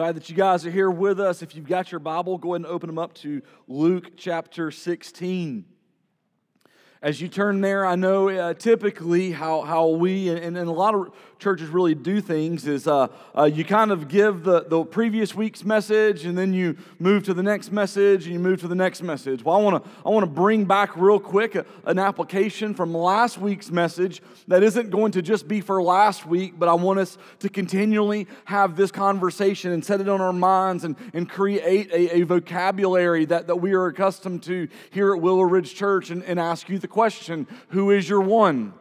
Glad that you guys are here with us. If you've got your Bible, go ahead and open them up to Luke chapter 16. As you turn there, I know uh, typically how, how we and, and a lot of churches really do things is uh, uh, you kind of give the, the previous week's message and then you move to the next message and you move to the next message. Well, I want to I want to bring back real quick a, an application from last week's message that isn't going to just be for last week, but I want us to continually have this conversation and set it on our minds and, and create a, a vocabulary that, that we are accustomed to here at Willow Ridge Church and, and ask you the question who is your one?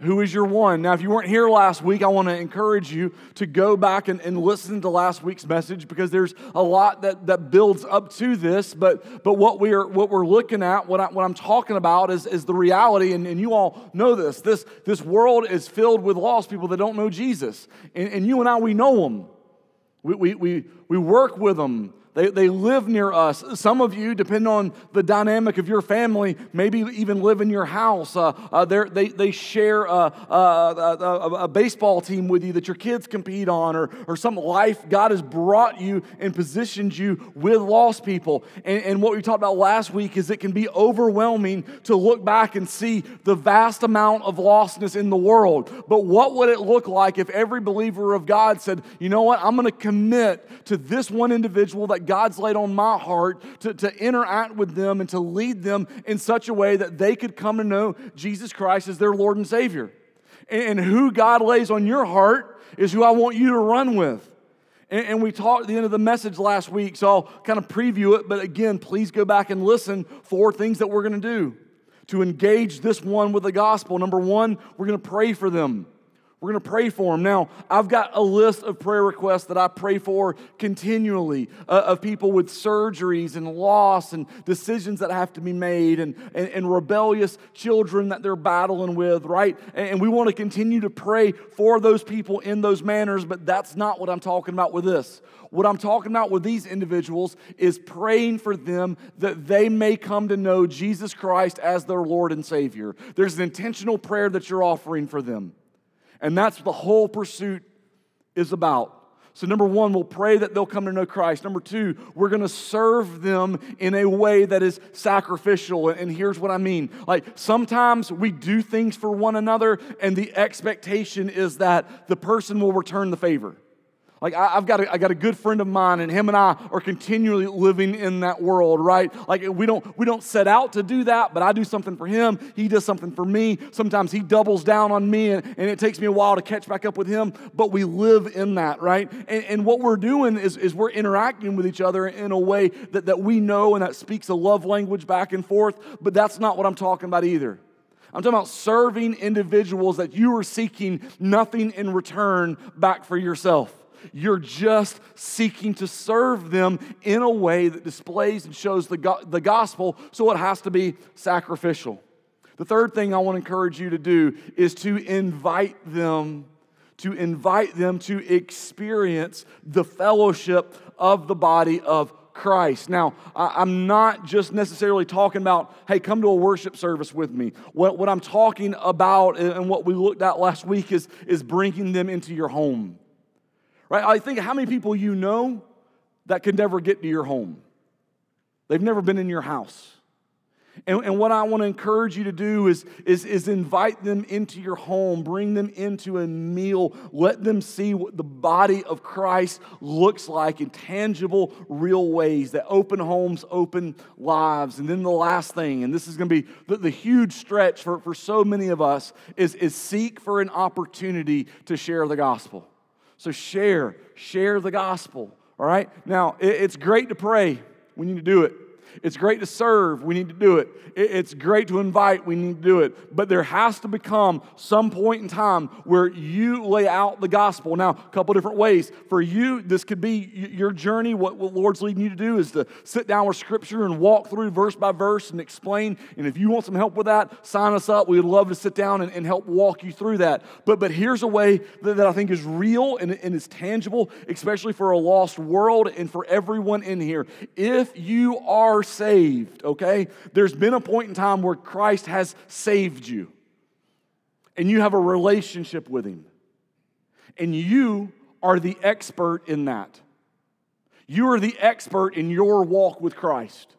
Who is your one? Now, if you weren't here last week, I want to encourage you to go back and, and listen to last week's message because there's a lot that, that builds up to this. But, but what, we're, what we're looking at, what, I, what I'm talking about, is, is the reality, and, and you all know this. this. This world is filled with lost people that don't know Jesus. And, and you and I, we know them. We, we, we, we work with them. They, they live near us. Some of you, depending on the dynamic of your family, maybe even live in your house. Uh, uh, they, they share a, a, a, a, baseball team with you that your kids compete on, or, or some life God has brought you and positioned you with lost people. And, and what we talked about last week is it can be overwhelming to look back and see the vast amount of lostness in the world. But what would it look like if every believer of God said, you know what, I'm going to commit to this one individual that God's laid on my heart to, to interact with them and to lead them in such a way that they could come to know Jesus Christ as their Lord and Savior. And, and who God lays on your heart is who I want you to run with. And, and we talked at the end of the message last week, so I'll kind of preview it. But again, please go back and listen for things that we're going to do to engage this one with the gospel. Number one, we're going to pray for them. We're going to pray for them. Now, I've got a list of prayer requests that I pray for continually uh, of people with surgeries and loss and decisions that have to be made and, and, and rebellious children that they're battling with, right? And, and we want to continue to pray for those people in those manners, but that's not what I'm talking about with this. What I'm talking about with these individuals is praying for them that they may come to know Jesus Christ as their Lord and Savior. There's an intentional prayer that you're offering for them. And that's the whole pursuit is about. So, number one, we'll pray that they'll come to know Christ. Number two, we're gonna serve them in a way that is sacrificial. And here's what I mean like, sometimes we do things for one another, and the expectation is that the person will return the favor. Like, I, have got a, I got a good friend of mine, and him and I are continually living in that world, right? Like, we don't, we don't set out to do that, but I do something for him. He does something for me. Sometimes he doubles down on me, and, and it takes me a while to catch back up with him, but we live in that, right? And, and what we're doing is, is we're interacting with each other in a way that, that we know and that speaks a love language back and forth, but that's not what I'm talking about either. I'm talking about serving individuals that you are seeking nothing in return back for yourself. You're just seeking to serve them in a way that displays and shows the, go- the gospel, so it has to be sacrificial. The third thing I want to encourage you to do is to invite them, to invite them to experience the fellowship of the body of Christ. Now, I'm not just necessarily talking about, hey, come to a worship service with me. What, what I'm talking about and what we looked at last week is, is bringing them into your home. Right? I think how many people you know that could never get to your home? They've never been in your house. And, and what I want to encourage you to do is, is, is invite them into your home, bring them into a meal, let them see what the body of Christ looks like in tangible, real ways that open homes, open lives. And then the last thing, and this is going to be the, the huge stretch for, for so many of us, is, is seek for an opportunity to share the gospel. So share, share the gospel. All right? Now, it's great to pray. We need to do it. It's great to serve, we need to do it. It's great to invite, we need to do it. But there has to become some point in time where you lay out the gospel. Now, a couple different ways. For you, this could be your journey. What, what Lord's leading you to do is to sit down with Scripture and walk through verse by verse and explain. And if you want some help with that, sign us up. We'd love to sit down and, and help walk you through that. But, but here's a way that, that I think is real and, and is tangible, especially for a lost world and for everyone in here. If you are saved, okay, there's been a point in time where Christ has saved you and you have a relationship with Him, and you are the expert in that. You are the expert in your walk with Christ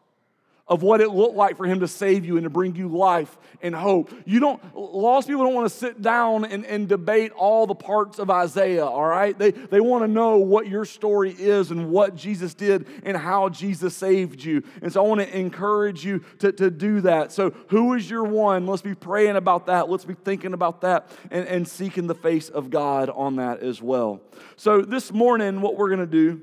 of what it looked like for him to save you and to bring you life and hope. You don't, lost people don't want to sit down and, and debate all the parts of Isaiah, all right? They, they want to know what your story is and what Jesus did and how Jesus saved you. And so I want to encourage you to, to do that. So, who is your one? Let's be praying about that. Let's be thinking about that and, and seeking the face of God on that as well. So, this morning, what we're going to do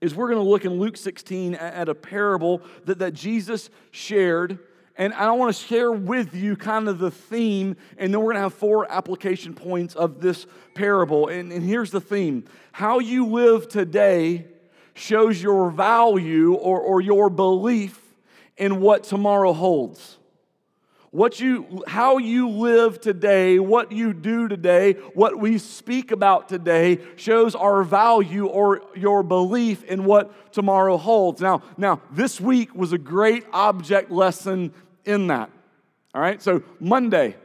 is we're going to look in Luke 16 at a parable that, that Jesus shared. And I want to share with you kind of the theme, and then we're going to have four application points of this parable. And, and here's the theme how you live today shows your value or, or your belief in what tomorrow holds. What you, how you live today, what you do today, what we speak about today shows our value or your belief in what tomorrow holds. Now, now this week was a great object lesson in that. All right, so Monday,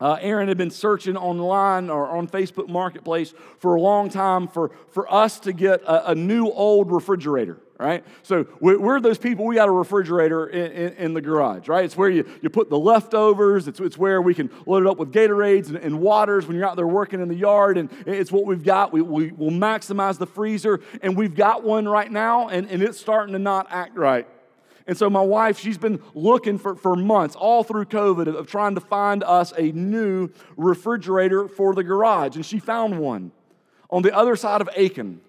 uh, Aaron had been searching online or on Facebook Marketplace for a long time for, for us to get a, a new old refrigerator right? So we're those people, we got a refrigerator in, in, in, the garage, right? It's where you, you put the leftovers, it's, it's where we can load it up with Gatorades and, and waters when you're out there working in the yard, and it's what we've got. We, we will maximize the freezer, and we've got one right now, and, and it's starting to not act right. And so my wife, she's been looking for, for months, all through COVID, of, of trying to find us a new refrigerator for the garage. And she found one on the other side of Aiken.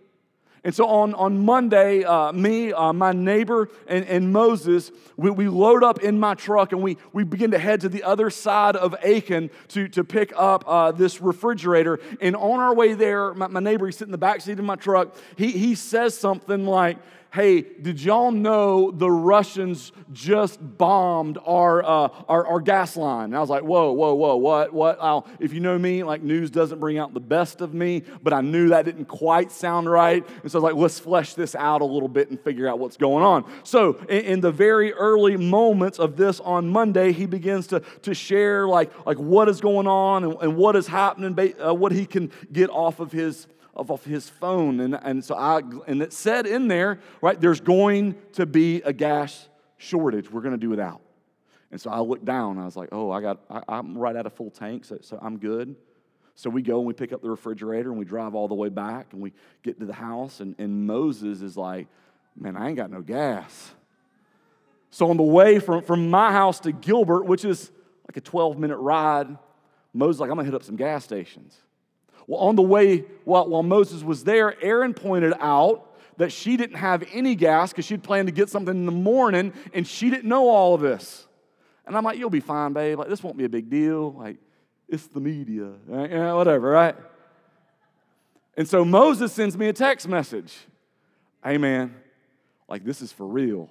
And so on, on Monday, uh, me, uh, my neighbor, and, and Moses, we, we load up in my truck and we, we begin to head to the other side of Aiken to, to pick up uh, this refrigerator. And on our way there, my, my neighbor, he's sitting in the back seat of my truck, he, he says something like, hey, did y'all know the Russians just bombed our, uh, our, our, gas line? And I was like, whoa, whoa, whoa, what, what? I'll, if you know me, like news doesn't bring out the best of me, but I knew that didn't quite sound right. And so I was like, let's flesh this out a little bit and figure out what's going on. So in, in the very early moments of this on Monday, he begins to, to share like, like what is going on and, and what is happening, uh, what he can get off of his of, of his phone. And, and so I, and it said in there, right, there's going to be a gas shortage. We're going to do without. And so I looked down. I was like, oh, I got, I, am right out of full tank, so, so I'm good. So we go and we pick up the refrigerator and we drive all the way back and we get to the house. And, and Moses is like, man, I ain't got no gas. So on the way from, from my house to Gilbert, which is like a 12 minute ride, Moses like, I'm gonna hit up some gas stations. Well, on the way, while, while Moses was there, Aaron pointed out that she didn't have any gas because she'd planned to get something in the morning and she didn't know all of this. And I'm like, you'll be fine, babe. Like, this won't be a big deal. Like, it's the media, uh, right? yeah, whatever, right? And so Moses sends me a text message. Hey, man, like, this is for real.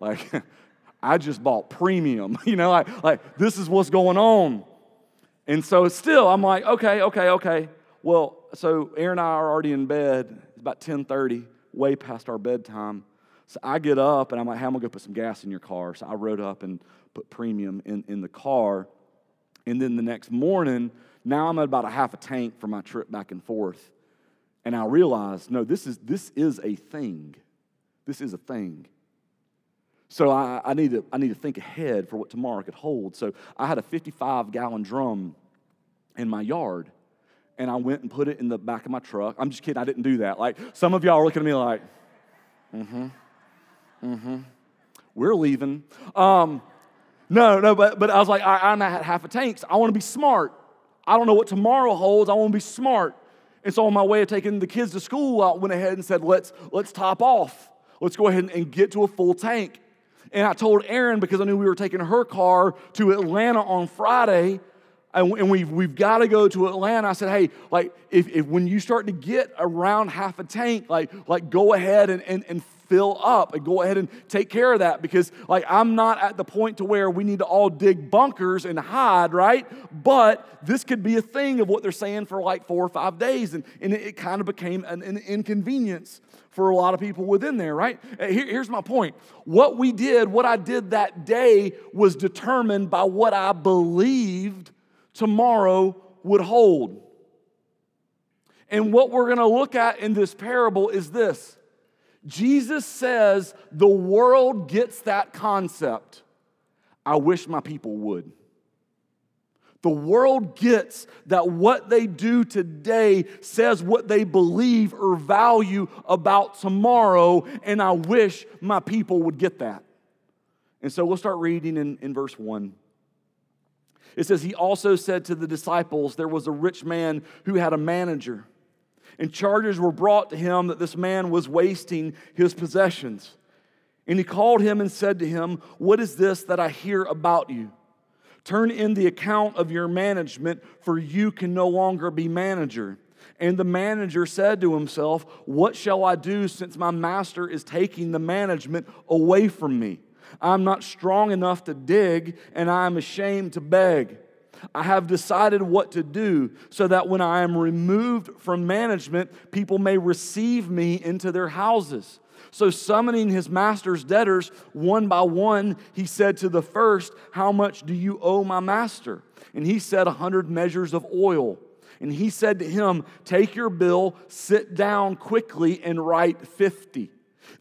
Like, I just bought premium, you know, like, like this is what's going on. And so still, I'm like, okay, okay, okay. Well, so Aaron and I are already in bed. It's about 10:30, way past our bedtime. So I get up and I'm like, hey, I'm gonna go put some gas in your car. So I rode up and put premium in, in the car. And then the next morning, now I'm at about a half a tank for my trip back and forth. And I realized, no, this is this is a thing. This is a thing. So I, I, need to, I need to think ahead for what tomorrow could hold. So I had a 55 gallon drum in my yard and I went and put it in the back of my truck. I'm just kidding, I didn't do that. Like some of y'all are looking at me like, mm-hmm, mm-hmm. We're leaving. Um, no, no, but but I was like, I, I'm at half a tank. So I want to be smart. I don't know what tomorrow holds. I want to be smart. And so on my way of taking the kids to school, I went ahead and said, let's let's top off. Let's go ahead and get to a full tank. And I told Aaron because I knew we were taking her car to Atlanta on Friday and, we've, we've got to go to Atlanta. I said, hey, like, if, if when you start to get around half a tank, like, like go ahead and, and, and fill up and go ahead and take care of that because like I'm not at the point to where we need to all dig bunkers and hide, right? But this could be a thing of what they're saying for like four or five days. And, and it, it kind of became an, an, inconvenience for a lot of people within there, right? Uh, here, here's my point. What we did, what I did that day was determined by what I believed tomorrow would hold. And what we're going to look at in this parable is this Jesus says the world gets that concept. I wish my people would. The world gets that what they do today says what they believe or value about tomorrow, and I wish my people would get that. And so we'll start reading in, in verse 1. It says, He also said to the disciples, There was a rich man who had a manager, and charges were brought to him that this man was wasting his possessions. And he called him and said to him, What is this that I hear about you? Turn in the account of your management, for you can no longer be manager. And the manager said to himself, What shall I do since my master is taking the management away from me? I'm not strong enough to dig, and I am ashamed to beg. I have decided what to do so that when I am removed from management, people may receive me into their houses. So, summoning his master's debtors one by one, he said to the first, How much do you owe my master? And he said, A hundred measures of oil. And he said to him, Take your bill, sit down quickly, and write fifty.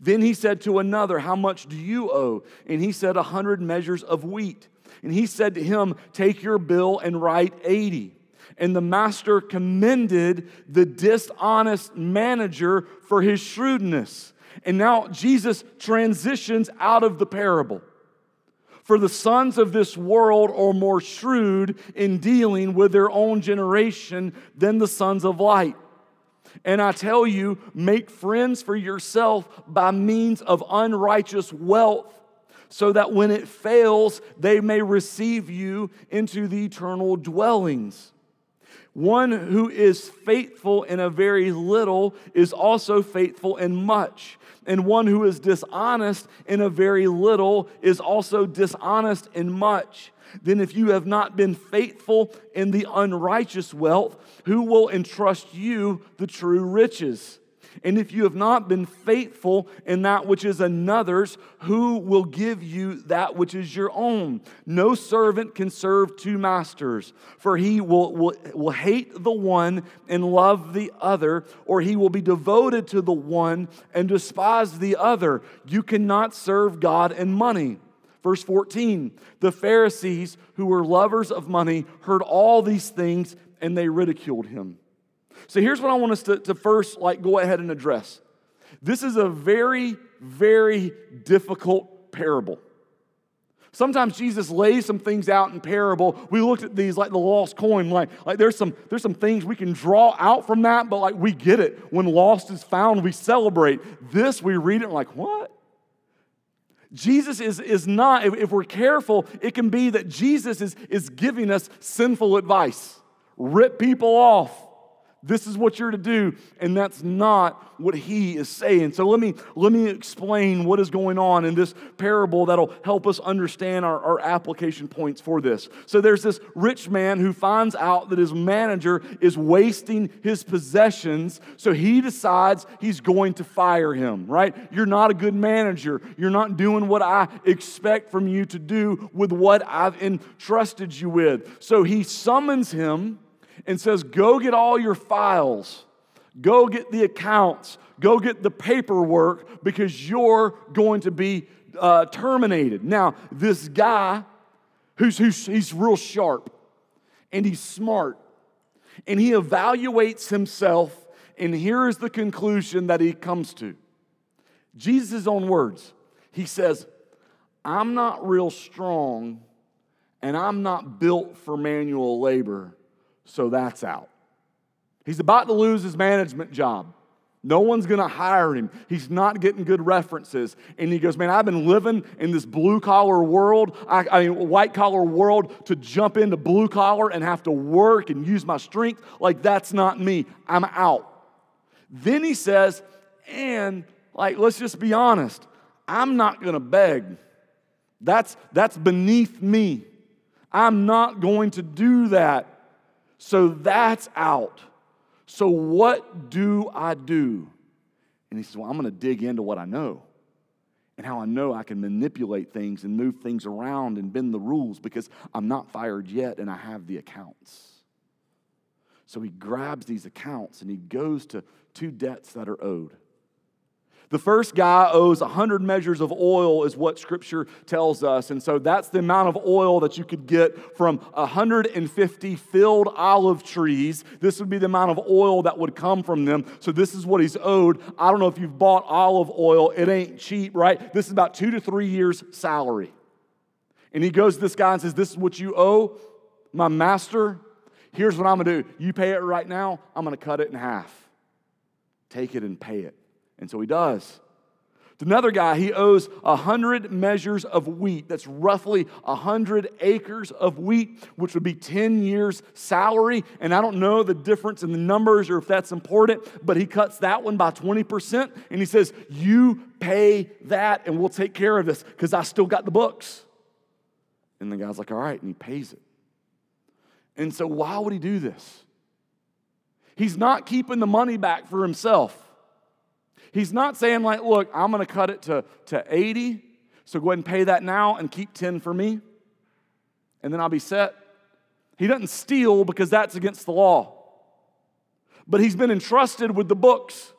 Then he said to another, How much do you owe? And he said, A hundred measures of wheat. And he said to him, Take your bill and write 80. And the master commended the dishonest manager for his shrewdness. And now Jesus transitions out of the parable. For the sons of this world are more shrewd in dealing with their own generation than the sons of light. And I tell you, make friends for yourself by means of unrighteous wealth, so that when it fails, they may receive you into the eternal dwellings. One who is faithful in a very little is also faithful in much. And one who is dishonest in a very little is also dishonest in much then if you have not been faithful in the unrighteous wealth, who will entrust you the true riches? And if you have not been faithful in that which is another's, who will give you that which is your own? No servant can serve two masters, for he will, will, will hate the one and love the other, or he will be devoted to the one and despise the other. You cannot serve God and money. Verse 14 The Pharisees, who were lovers of money, heard all these things and they ridiculed him. So here's what I want us to, to first like go ahead and address. This is a very, very difficult parable. Sometimes Jesus lays some things out in parable. We looked at these like the lost coin, like, like there's some there's some things we can draw out from that, but like we get it. When lost is found, we celebrate. This we read it like, what? Jesus is, is not, if, if we're careful, it can be that Jesus is, is giving us sinful advice. Rip people off this is what you're to do, and that's not what he is saying. So let me let me explain what is going on in this parable that'll help us understand our, our application points for this. So there's this rich man who finds out that his manager is wasting his possessions, so he decides he's going to fire him, right? You're not a good manager. You're not doing what I expect from you to do with what I've entrusted you with. So he summons him and says, Go get all your files, go get the accounts, go get the paperwork because you're going to be uh, terminated. Now, this guy, who's, who's he's real sharp and he's smart, and he evaluates himself, and here is the conclusion that he comes to. Jesus' own words. He says, I'm not real strong and I'm not built for manual labor so that's out. He's about to lose his management job. No one's gonna hire him. He's not getting good references. And he goes, Man, I've been living in this blue collar world, I, I mean, white collar world to jump into blue collar and have to work and use my strength. Like, that's not me. I'm out. Then he says, And, like, let's just be honest, I'm not gonna beg. That's, that's beneath me. I'm not going to do that. So that's out. So, what do I do? And he says, Well, I'm going to dig into what I know and how I know I can manipulate things and move things around and bend the rules because I'm not fired yet and I have the accounts. So he grabs these accounts and he goes to two debts that are owed. The first guy owes 100 measures of oil, is what scripture tells us. And so that's the amount of oil that you could get from 150 filled olive trees. This would be the amount of oil that would come from them. So this is what he's owed. I don't know if you've bought olive oil, it ain't cheap, right? This is about two to three years' salary. And he goes to this guy and says, This is what you owe my master. Here's what I'm gonna do. You pay it right now, I'm gonna cut it in half. Take it and pay it. And so he does. Another guy, he owes 100 measures of wheat. That's roughly 100 acres of wheat, which would be 10 years' salary. And I don't know the difference in the numbers or if that's important, but he cuts that one by 20%. And he says, You pay that and we'll take care of this because I still got the books. And the guy's like, All right. And he pays it. And so, why would he do this? He's not keeping the money back for himself. He's not saying, like, look, I'm going to cut it to, to 80, so go ahead and pay that now and keep 10 for me, and then I'll be set. He doesn't steal because that's against the law. But he's been entrusted with the books.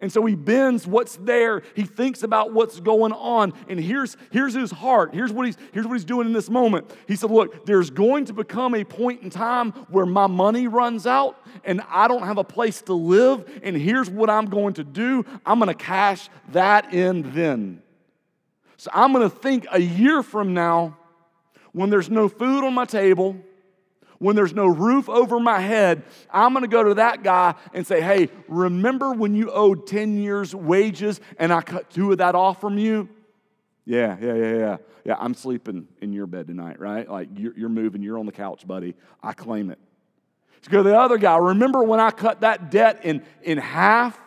And so he bends what's there. He thinks about what's going on. And here's, here's his heart. Here's what, he's, here's what he's doing in this moment. He said, Look, there's going to become a point in time where my money runs out and I don't have a place to live. And here's what I'm going to do I'm going to cash that in then. So I'm going to think a year from now, when there's no food on my table, when there's no roof over my head, I'm gonna go to that guy and say, hey, remember when you owed 10 years' wages and I cut two of that off from you? Yeah, yeah, yeah, yeah. Yeah, I'm sleeping in your bed tonight, right? Like you're, you're moving, you're on the couch, buddy. I claim it. To go to the other guy, remember when I cut that debt in, in half?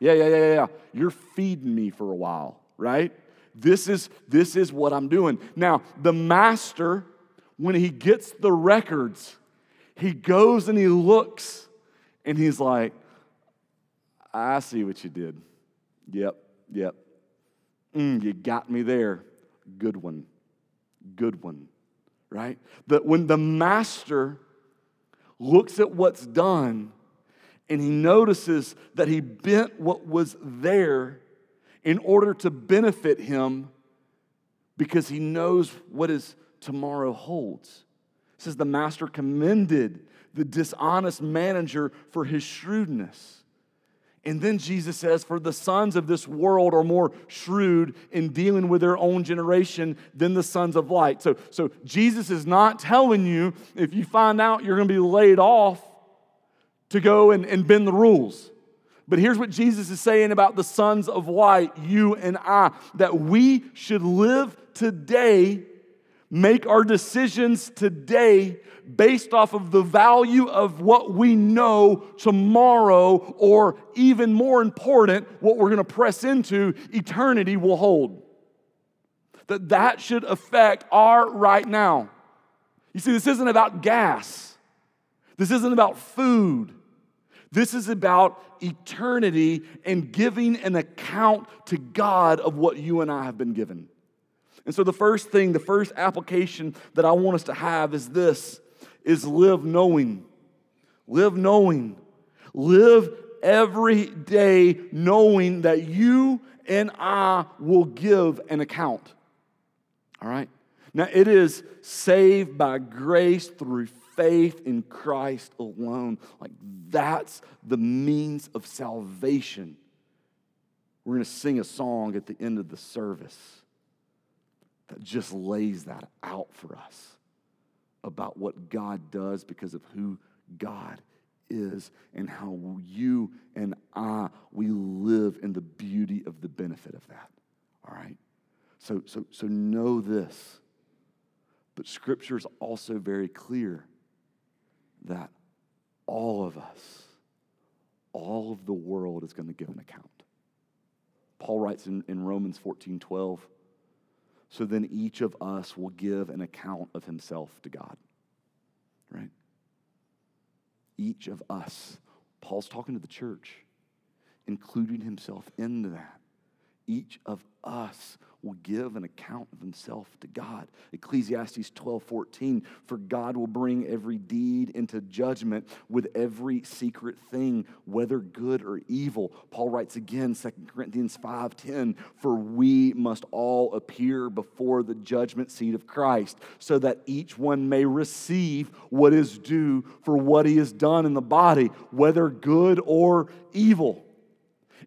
Yeah, yeah, yeah, yeah. You're feeding me for a while, right? This is, this is what I'm doing. Now, the master when he gets the records, he goes and he looks and he's like, I see what you did. Yep, yep. Mm, you got me there. Good one. Good one. Right? But when the master looks at what's done and he notices that he bent what was there in order to benefit him because he knows what is tomorrow holds. It says the master commended the dishonest manager for his shrewdness. And then Jesus says, For the sons of this world are more shrewd in dealing with their own generation than the sons of light. So, so Jesus is not telling you if you find out you're going to be laid off to go and, and bend the rules. But here's what Jesus is saying about the sons of light, you and I, that we should live today make our decisions today based off of the value of what we know tomorrow, or even more important, what we're going to press into eternity will hold. That that should affect our right now. You see, this isn't about gas. This isn't about food. This is about eternity and giving an account to God of what you and I have been given. And so the first thing, the first application that I want us to have is this is live knowing. Live knowing. Live every day knowing that you and I will give an account. All right? Now, it is saved by grace through faith in Christ alone. Like, that's the means of salvation. We're going to sing a song at the end of the service that just lays that out for us about what God does because of who God is and how you and I, we live in the beauty of the benefit of that. All right? So, so, so know this. But Scripture is also very clear that all of us, all of the world is going to give an account. Paul writes in, in Romans 14 12, so then each of us will give an account of himself to God. Right? Each of us. Paul's talking to the church, including himself into that. Each of us will give an account of himself to God. Ecclesiastes 12 14, for God will bring every deed into judgment with every secret thing, whether good or evil. Paul writes again, 2 Corinthians 5 10, for we must all appear before the judgment seat of Christ, so that each one may receive what is due for what he has done in the body, whether good or evil.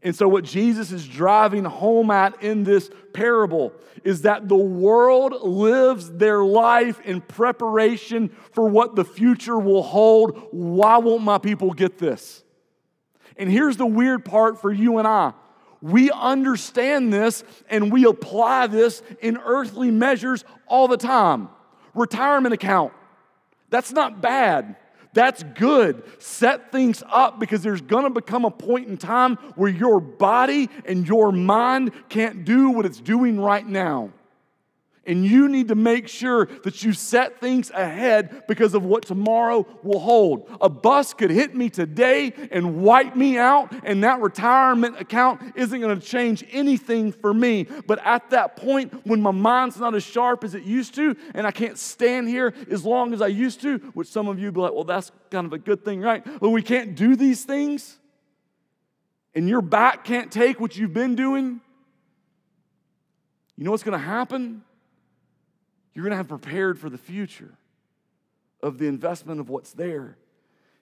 And so, what Jesus is driving home at in this parable is that the world lives their life in preparation for what the future will hold. Why won't my people get this? And here's the weird part for you and I we understand this and we apply this in earthly measures all the time. Retirement account, that's not bad. That's good. Set things up because there's going to become a point in time where your body and your mind can't do what it's doing right now. And you need to make sure that you set things ahead because of what tomorrow will hold. A bus could hit me today and wipe me out, and that retirement account isn't going to change anything for me. But at that point, when my mind's not as sharp as it used to, and I can't stand here as long as I used to, which some of you be like, well, that's kind of a good thing, right? But we can't do these things, and your back can't take what you've been doing. You know what's going to happen? You're going to have prepared for the future of the investment of what's there.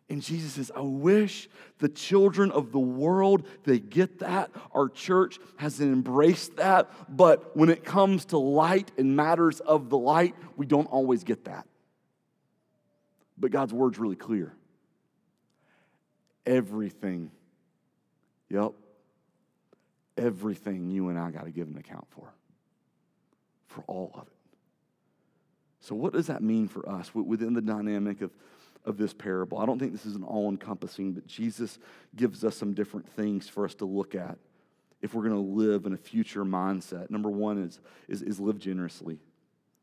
And Jesus says, I wish the children of the world, they get that. Our church has embraced that. But when it comes to light and matters of the light, we don't always get that. But God's word's really clear. Everything, yep, everything you and I got to give an account for, for all of it. So, what does that mean for us within the dynamic of, of this parable? I don't think this is an all encompassing, but Jesus gives us some different things for us to look at if we're going to live in a future mindset. Number one is, is, is live generously,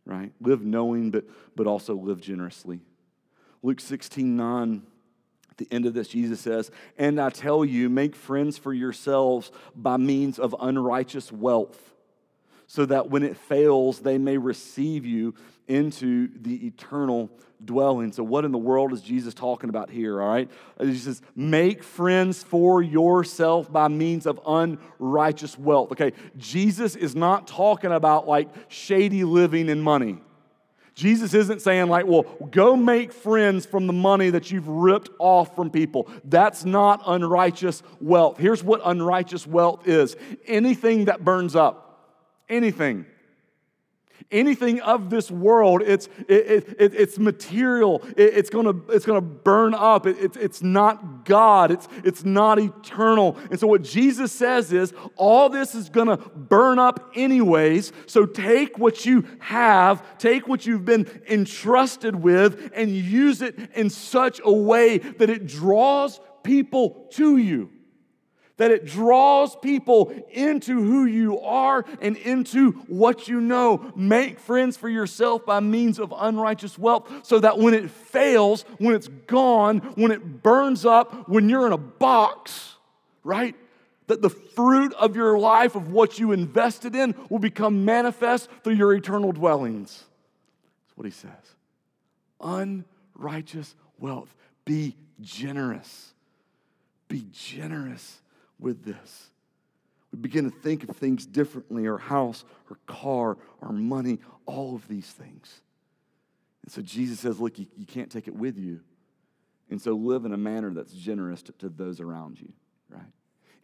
right? Live knowing, but, but also live generously. Luke 16 9 at the end of this, Jesus says, And I tell you, make friends for yourselves by means of unrighteous wealth, so that when it fails, they may receive you into the eternal dwelling. So, what in the world is Jesus talking about here? All right. Uh, he says, make friends for yourself by means of unrighteous wealth. Okay. Jesus is not talking about like shady living and money. Jesus isn't saying, like, well, go make friends from the money that you've ripped off from people. That's not unrighteous wealth. Here's what unrighteous wealth is anything that burns up, anything anything of this world, it's, it, it, it's material, it, it's gonna, it's gonna burn up. It, it's not God, it's, it's not eternal. And so, what Jesus says is, all this is gonna burn up anyways. So, take what you have, take what you've been entrusted with, and use it in such a way that it draws people to you that it draws people into who you are and into what you know. Make friends for yourself by means of unrighteous wealth so that when it fails, when it's gone, when it burns up, when you're in a box, right? That the fruit of your life, of what you invested in, will become manifest through your eternal dwellings. That's what he says. Unrighteous wealth. Be generous. Be generous with this. We begin to think of things differently our house, our car, our money, all of these things. And so Jesus says, Look, you, you can't take it with you. And so live in a manner that's generous to, to those around you, right?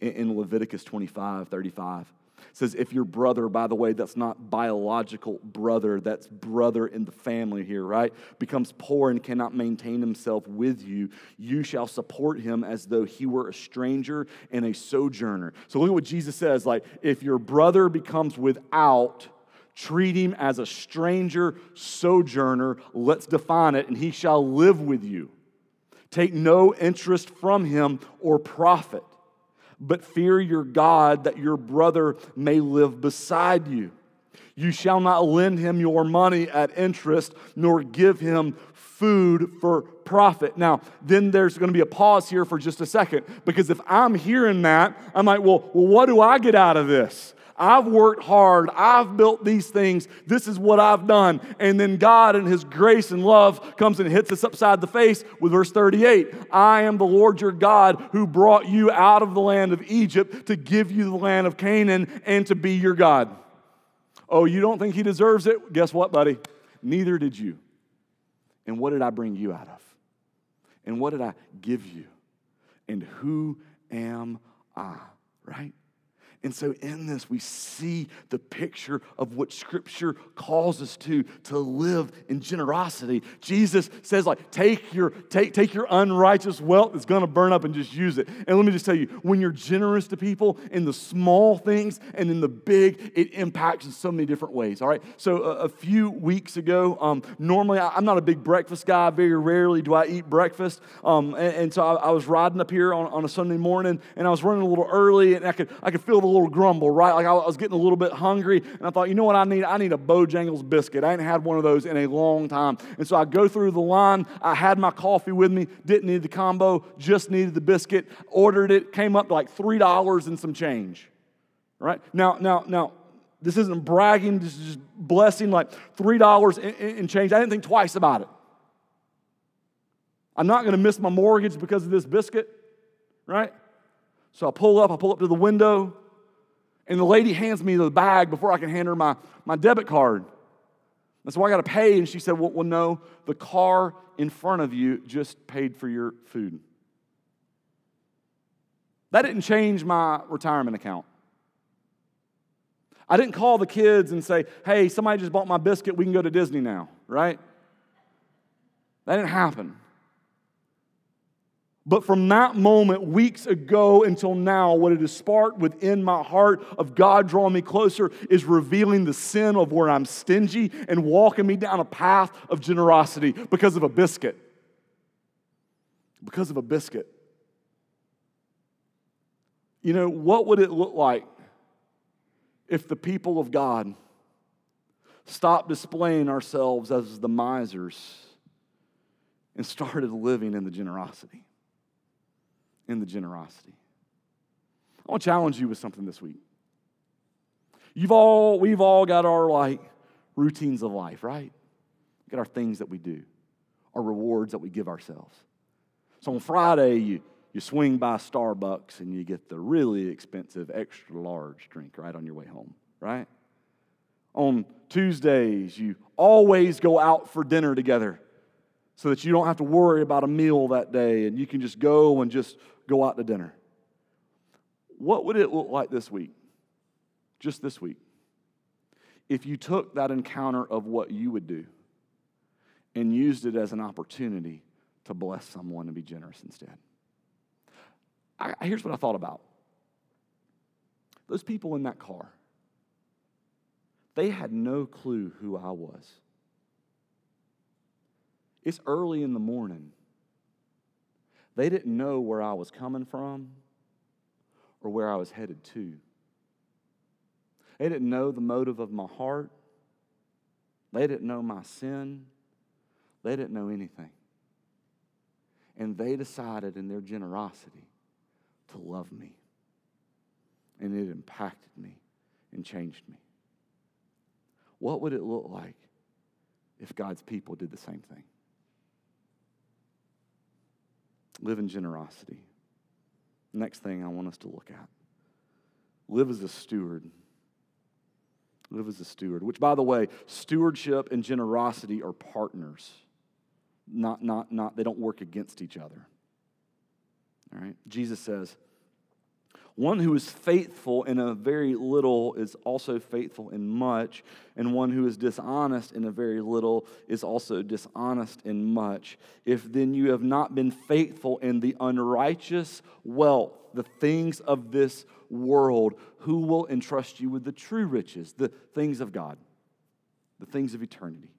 In, in Leviticus 25 35, Says, if your brother, by the way, that's not biological brother, that's brother in the family here, right? Becomes poor and cannot maintain himself with you, you shall support him as though he were a stranger and a sojourner. So look at what Jesus says like, if your brother becomes without, treat him as a stranger, sojourner. Let's define it, and he shall live with you. Take no interest from him or profit but fear your God that your brother may live beside you. You shall not lend him your money at interest, nor give him food for profit. Now, then there's going to be a pause here for just a second, because if I'm hearing that, I'm like, well, well what do I get out of this? I've worked hard. I've built these things. This is what I've done. And then God, in His grace and love, comes and hits us upside the face with verse 38 I am the Lord your God who brought you out of the land of Egypt to give you the land of Canaan and to be your God. Oh, you don't think He deserves it? Guess what, buddy? Neither did you. And what did I bring you out of? And what did I give you? And who am I? Right? And so in this, we see the picture of what Scripture calls us to, to live in generosity. Jesus says, like, take your, take, take your unrighteous wealth that's gonna burn up and just use it. And let me just tell you, when you're generous to people in the small things and in the big, it impacts in so many different ways. All right. So a, a few weeks ago, um, normally I, am not a big breakfast guy. Very rarely do I eat breakfast. Um, and, and, so I, I, was riding up here on, on a Sunday morning and I was running a little early and I could, I could feel the little grumble, right? Like I was getting a little bit hungry, and I thought, you know what I need? I need a Bojangles biscuit. I ain't had one of those in a long time. And so I go through the line. I had my coffee with me, didn't need the combo, just needed the biscuit, ordered it, came up to like $3 and some change. Right? Now, now, now, this isn't bragging, this is just blessing, like $3 and change. I didn't think twice about it. I'm not going to miss my mortgage because of this biscuit, right? So I pull up, I pull up to the window, and the lady hands me the bag before I can hand her my, my debit card. And so I got to pay. And she said, well, well, no, the car in front of you just paid for your food. That didn't change my retirement account. I didn't call the kids and say, hey, somebody just bought my biscuit, we can go to Disney now, right? That didn't happen. But from that moment, weeks ago until now, what it has sparked within my heart of God drawing me closer is revealing the sin of where I'm stingy and walking me down a path of generosity because of a biscuit. Because of a biscuit. You know, what would it look like if the people of God stopped displaying ourselves as the misers and started living in the generosity? In the generosity. I want to challenge you with something this week. You've all, we've all got our like routines of life, right? We Got our things that we do, our rewards that we give ourselves. So on Friday, you, you swing by Starbucks and you get the really expensive extra large drink right on your way home, right? On Tuesdays, you always go out for dinner together so that you don't have to worry about a meal that day and you can just go and just go out to dinner. What would it look like this week? Just this week. If you took that encounter of what you would do and used it as an opportunity to bless someone and be generous instead. I, here's what I thought about those people in that car, they had no clue who I was. It's early in the morning. They didn't know where I was coming from or where I was headed to. They didn't know the motive of my heart. They didn't know my sin. They didn't know anything. And they decided in their generosity to love me. And it impacted me and changed me. What would it look like if God's people did the same thing? Live in generosity. Next thing I want us to look at live as a steward. Live as a steward, which, by the way, stewardship and generosity are partners. Not, not, not, they don't work against each other. All right? Jesus says, One who is faithful in a very little is also faithful in much, and one who is dishonest in a very little is also dishonest in much. If then you have not been faithful in the unrighteous wealth, the things of this world, who will entrust you with the true riches, the things of God, the things of eternity?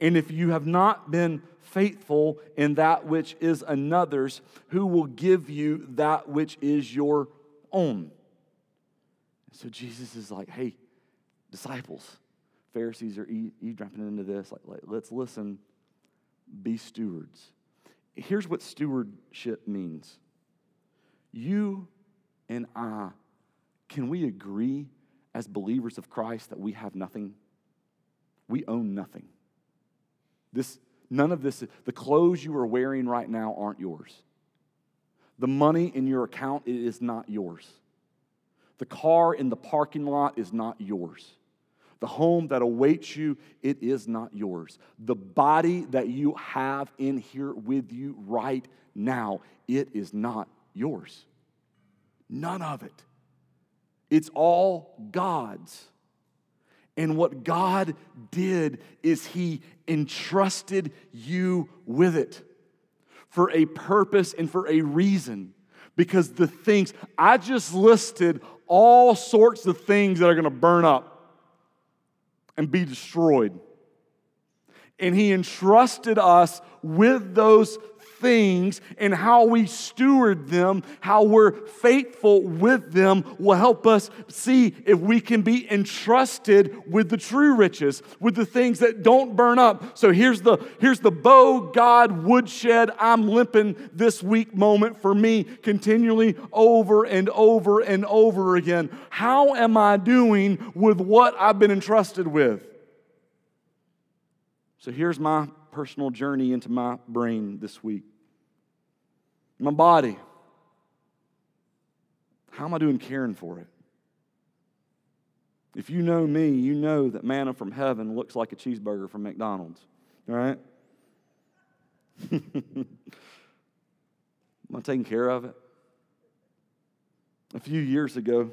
And if you have not been faithful in that which is another's, who will give you that which is your own? So Jesus is like, hey, disciples, Pharisees are eavesdropping into this. Like, like, let's listen, be stewards. Here's what stewardship means you and I, can we agree as believers of Christ that we have nothing? We own nothing. This, none of this, the clothes you are wearing right now aren't yours. The money in your account it is not yours. The car in the parking lot is not yours. The home that awaits you, it is not yours. The body that you have in here with you right now, it is not yours. None of it. It's all God's. And what God did is He entrusted you with it for a purpose and for a reason. Because the things, I just listed all sorts of things that are going to burn up and be destroyed. And He entrusted us with those things and how we steward them, how we're faithful with them, will help us see if we can be entrusted with the true riches, with the things that don't burn up. So here's the here's the bow God woodshed I'm limping this week moment for me continually over and over and over again. How am I doing with what I've been entrusted with? So here's my personal journey into my brain this week my body. How am I doing caring for it? If you know me, you know that manna from heaven looks like a cheeseburger from McDonald's, right? am I taking care of it? A few years ago,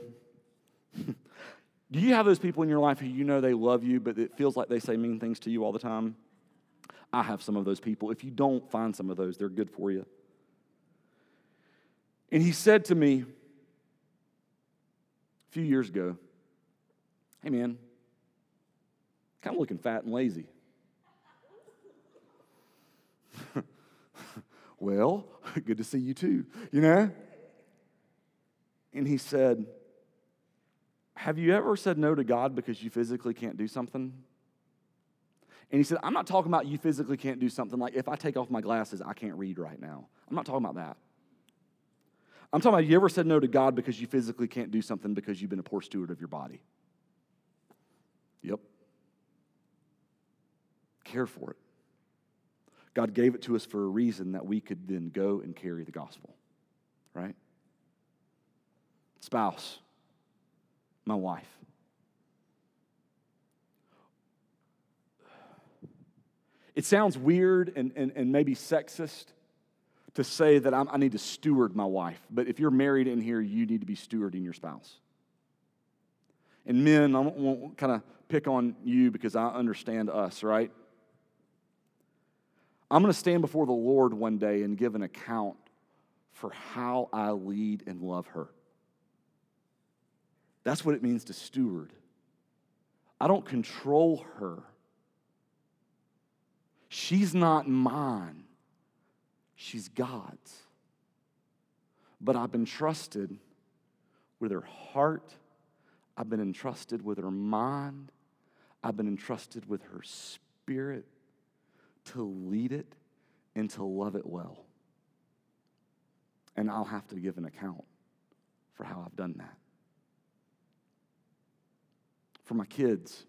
do you have those people in your life who you know they love you, but it feels like they say mean things to you all the time? I have some of those people. If you don't find some of those, they're good for you. And he said to me a few years ago, Hey, man, kind of looking fat and lazy. well, good to see you too, you know? And he said, Have you ever said no to God because you physically can't do something? And he said, I'm not talking about you physically can't do something like if I take off my glasses, I can't read right now. I'm not talking about that. I'm talking about you ever said no to God because you physically can't do something because you've been a poor steward of your body? Yep. Care for it. God gave it to us for a reason that we could then go and carry the gospel, right? Spouse, my wife. It sounds weird and, and, and maybe sexist to say that I'm, i need to steward my wife. But if you're married in here, you need to be stewarding your spouse. And men, I won't, won't kind of pick on you because I understand us, right? I'm going to stand before the Lord one day and give an account for how I lead and love her. That's what it means to steward. I don't control her. She's not mine. She's God's. But I've been trusted with her heart. I've been entrusted with her mind. I've been entrusted with her spirit to lead it and to love it well. And I'll have to give an account for how I've done that. For my kids,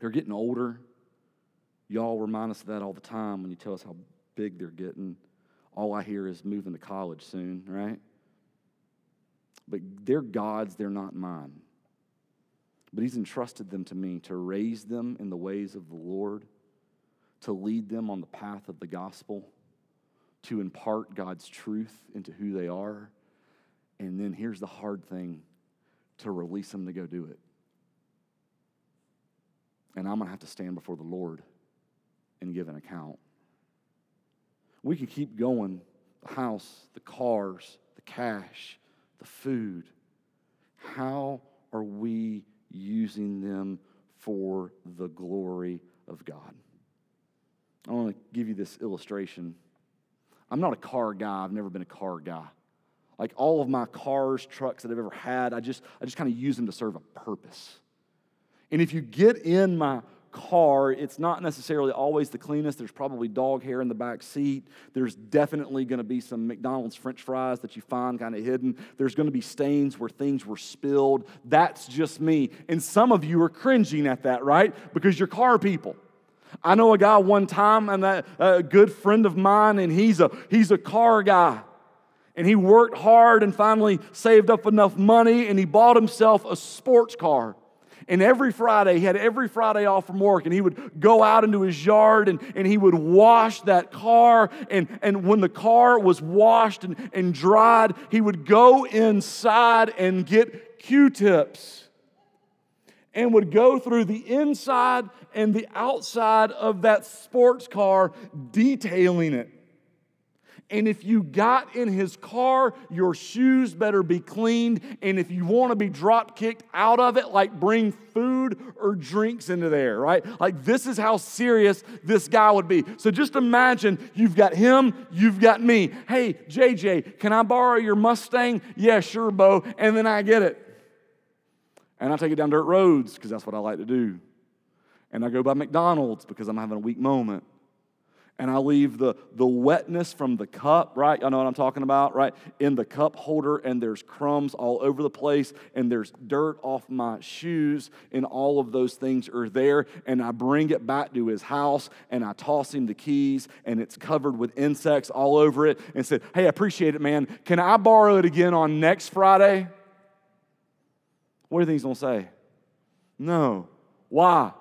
they're getting older. Y'all remind us of that all the time when you tell us how big they're getting. All I hear is moving to college soon, right? But they're God's, they're not mine. But He's entrusted them to me to raise them in the ways of the Lord, to lead them on the path of the gospel, to impart God's truth into who they are. And then here's the hard thing to release them to go do it. And I'm going to have to stand before the Lord and give an account. We can keep going the house, the cars, the cash, the food. How are we using them for the glory of God? I want to give you this illustration. I'm not a car guy, I've never been a car guy. Like all of my cars, trucks that I've ever had, I just, I just kind of use them to serve a purpose. And if you get in my car, it's not necessarily always the cleanest. There's probably dog hair in the back seat. There's definitely going to be some McDonald's french fries that you find kind of hidden. There's going to be stains where things were spilled. That's just me. And some of you are cringing at that, right? Because you're car people. I know a guy one time, and that a good friend of mine, and he's a he's a car guy. And he worked hard and finally saved up enough money and he bought himself a sports car. And every Friday, he had every Friday off from work, and he would go out into his yard and, and he would wash that car. And, and when the car was washed and, and dried, he would go inside and get Q tips and would go through the inside and the outside of that sports car, detailing it. And if you got in his car, your shoes better be cleaned. And if you want to be drop kicked out of it, like bring food or drinks into there, right? Like this is how serious this guy would be. So just imagine you've got him, you've got me. Hey, JJ, can I borrow your Mustang? Yeah, sure, Bo. And then I get it. And I take it down dirt roads because that's what I like to do. And I go by McDonald's because I'm having a weak moment and I leave the, the wetness from the cup, right? I know what I'm talking about, right? In the cup holder, and there's crumbs all over the place, and there's dirt off my shoes, and all of those things are there. And I bring it back to his house, and I toss him the keys, and it's covered with insects all over it, and said, Hey, I appreciate it, man. Can I borrow it again on next Friday? What do you think he's gonna say? No. Why?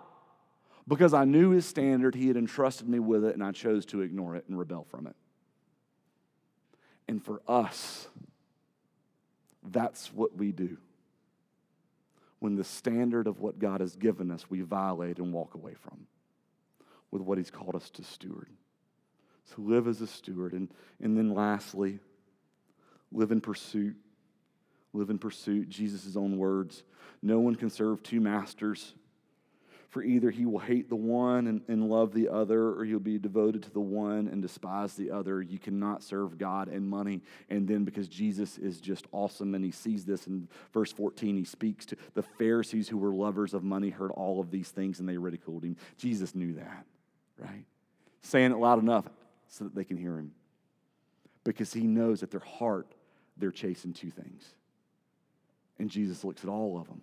Because I knew his standard, he had entrusted me with it, and I chose to ignore it and rebel from it. And for us, that's what we do. When the standard of what God has given us, we violate and walk away from with what he's called us to steward. So live as a steward. And, and then lastly, live in pursuit. Live in pursuit. Jesus' own words. No one can serve two masters. For either he will hate the one and, and love the other, or he'll be devoted to the one and despise the other. You cannot serve God and money. And then, because Jesus is just awesome and he sees this in verse 14, he speaks to the Pharisees who were lovers of money, heard all of these things, and they ridiculed him. Jesus knew that, right? Saying it loud enough so that they can hear him. Because he knows at their heart, they're chasing two things. And Jesus looks at all of them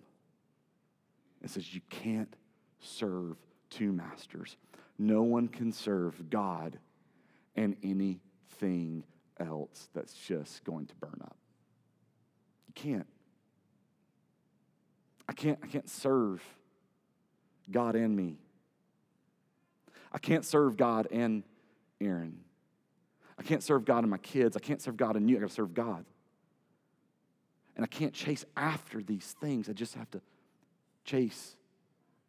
and says, You can't serve two masters. No one can serve God and anything else that's just going to burn up. You can't. I can't, I can't serve God and me. I can't serve God and Erin. I can't serve God and my kids. I can't serve God and you. I gotta serve God. And I can't chase after these things. I just have to chase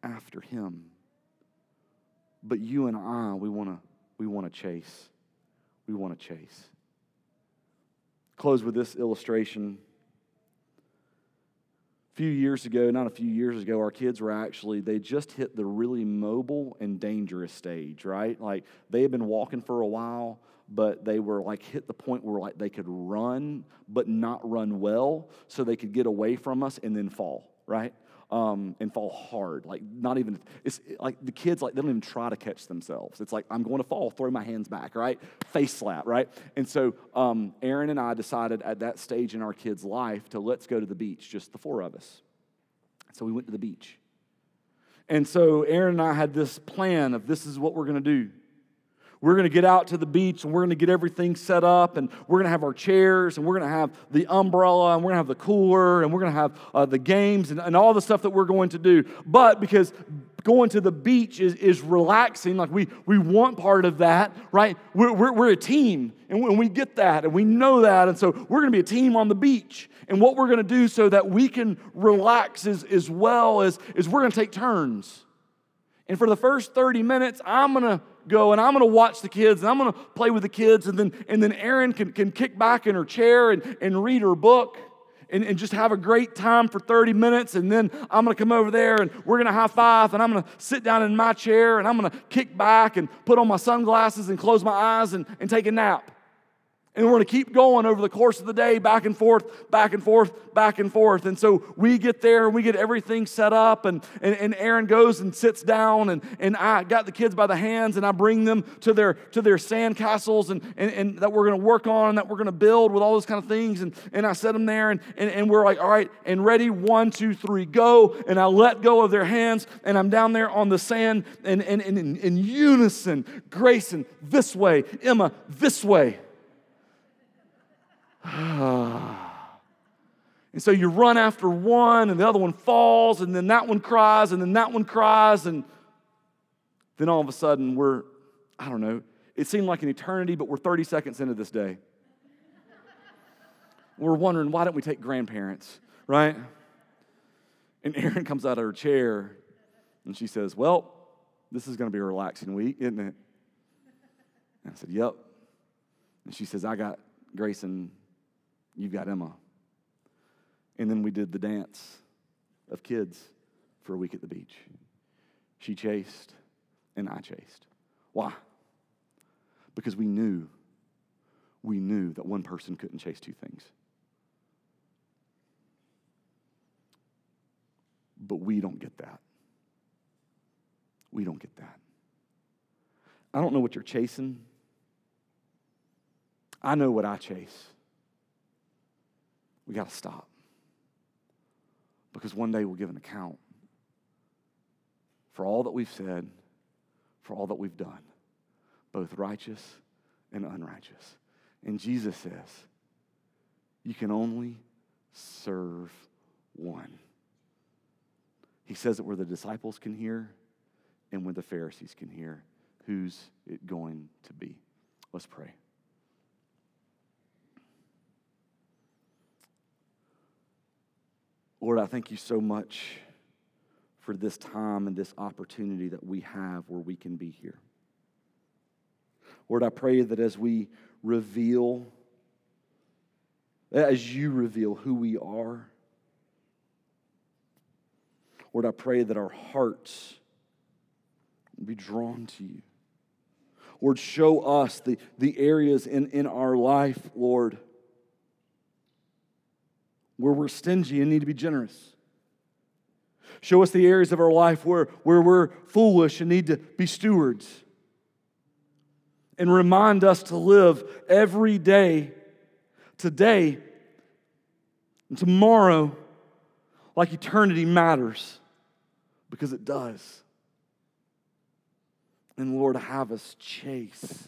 after him. But you and I, we want to we want to chase. We want to chase. Close with this illustration. A few years ago, not a few years ago, our kids were actually, they just hit the really mobile and dangerous stage, right? Like they had been walking for a while, but they were like hit the point where like they could run, but not run well, so they could get away from us and then fall, right? Um, and fall hard. Like, not even, it's like the kids, like, they don't even try to catch themselves. It's like, I'm going to fall, throw my hands back, right? Face slap, right? And so, um, Erin and I decided at that stage in our kids' life to let's go to the beach, just the four of us. So we went to the beach. And so, Erin and I had this plan of this is what we're going to do. We're going to get out to the beach and we're going to get everything set up and we're going to have our chairs and we're going to have the umbrella and we're going to have the cooler and we're going to have uh, the games and, and all the stuff that we're going to do. But because going to the beach is, is relaxing, like we, we want part of that, right? We're, we're, we're a team and we get that and we know that. And so we're going to be a team on the beach. And what we're going to do so that we can relax as, as well as, is we're going to take turns. And for the first 30 minutes, I'm going to go and I'm going to watch the kids and I'm going to play with the kids. And then, and then Erin can, can kick back in her chair and, and read her book and, and just have a great time for 30 minutes. And then I'm going to come over there and we're going to high five and I'm going to sit down in my chair and I'm going to kick back and put on my sunglasses and close my eyes and, and take a nap. And we're going to keep going over the course of the day, back and forth, back and forth, back and forth. And so we get there and we get everything set up. And, and, and Erin goes and sits down. And, and I got the kids by the hands and I bring them to their, to their sand castles and, and, and that we're going to work on, and that we're going to build with all those kind of things. And, and I set them there and, and, and we're like, all right, and ready, one, two, three, go. And I let go of their hands and I'm down there on the sand and, and, and in, in unison, Grayson this way, Emma this way. and so you run after one, and the other one falls, and then that one cries, and then that one cries, and then all of a sudden we're, I don't know, it seemed like an eternity, but we're 30 seconds into this day. we're wondering, why don't we take grandparents, right? And Erin comes out of her chair and she says, Well, this is going to be a relaxing week, isn't it? And I said, Yep. And she says, I got Grayson you got Emma. And then we did the dance of kids for a week at the beach. She chased, and I chased. Why? Because we knew, we knew that one person couldn't chase two things. But we don't get that. We don't get that. I don't know what you're chasing. I know what I chase we got to stop. Because one day we'll give an account for all that we've said, for all that we've done, both righteous and unrighteous. And Jesus says, you can only serve one. He says it where the disciples can hear and where the Pharisees can hear. Who's it going to be? Let's pray. Lord, I thank you so much for this time and this opportunity that we have where we can be here. Lord, I pray that as we reveal, as you reveal who we are, Lord, I pray that our hearts be drawn to you. Lord, show us the, the areas in, in our life, Lord where we're stingy and need to be generous. Show us the areas of our life where, where we're foolish and need to be stewards. And remind us to live every day, today, and tomorrow, like eternity matters, because it does. And Lord, have us chase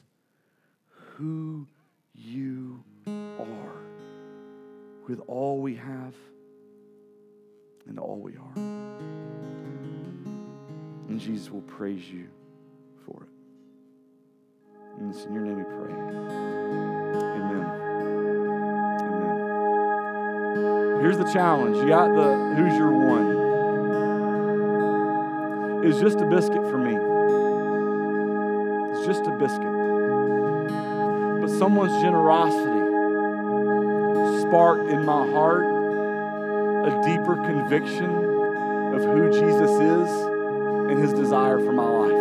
who you are with all we have and all we are. And Jesus will praise you for it. And it's in your name we pray. Amen. Amen. Here's the challenge. You got the who's your one? It's just a biscuit for me. It's just a biscuit. But someone's generosity sparked in my heart a deeper conviction of who Jesus is and his desire for my life.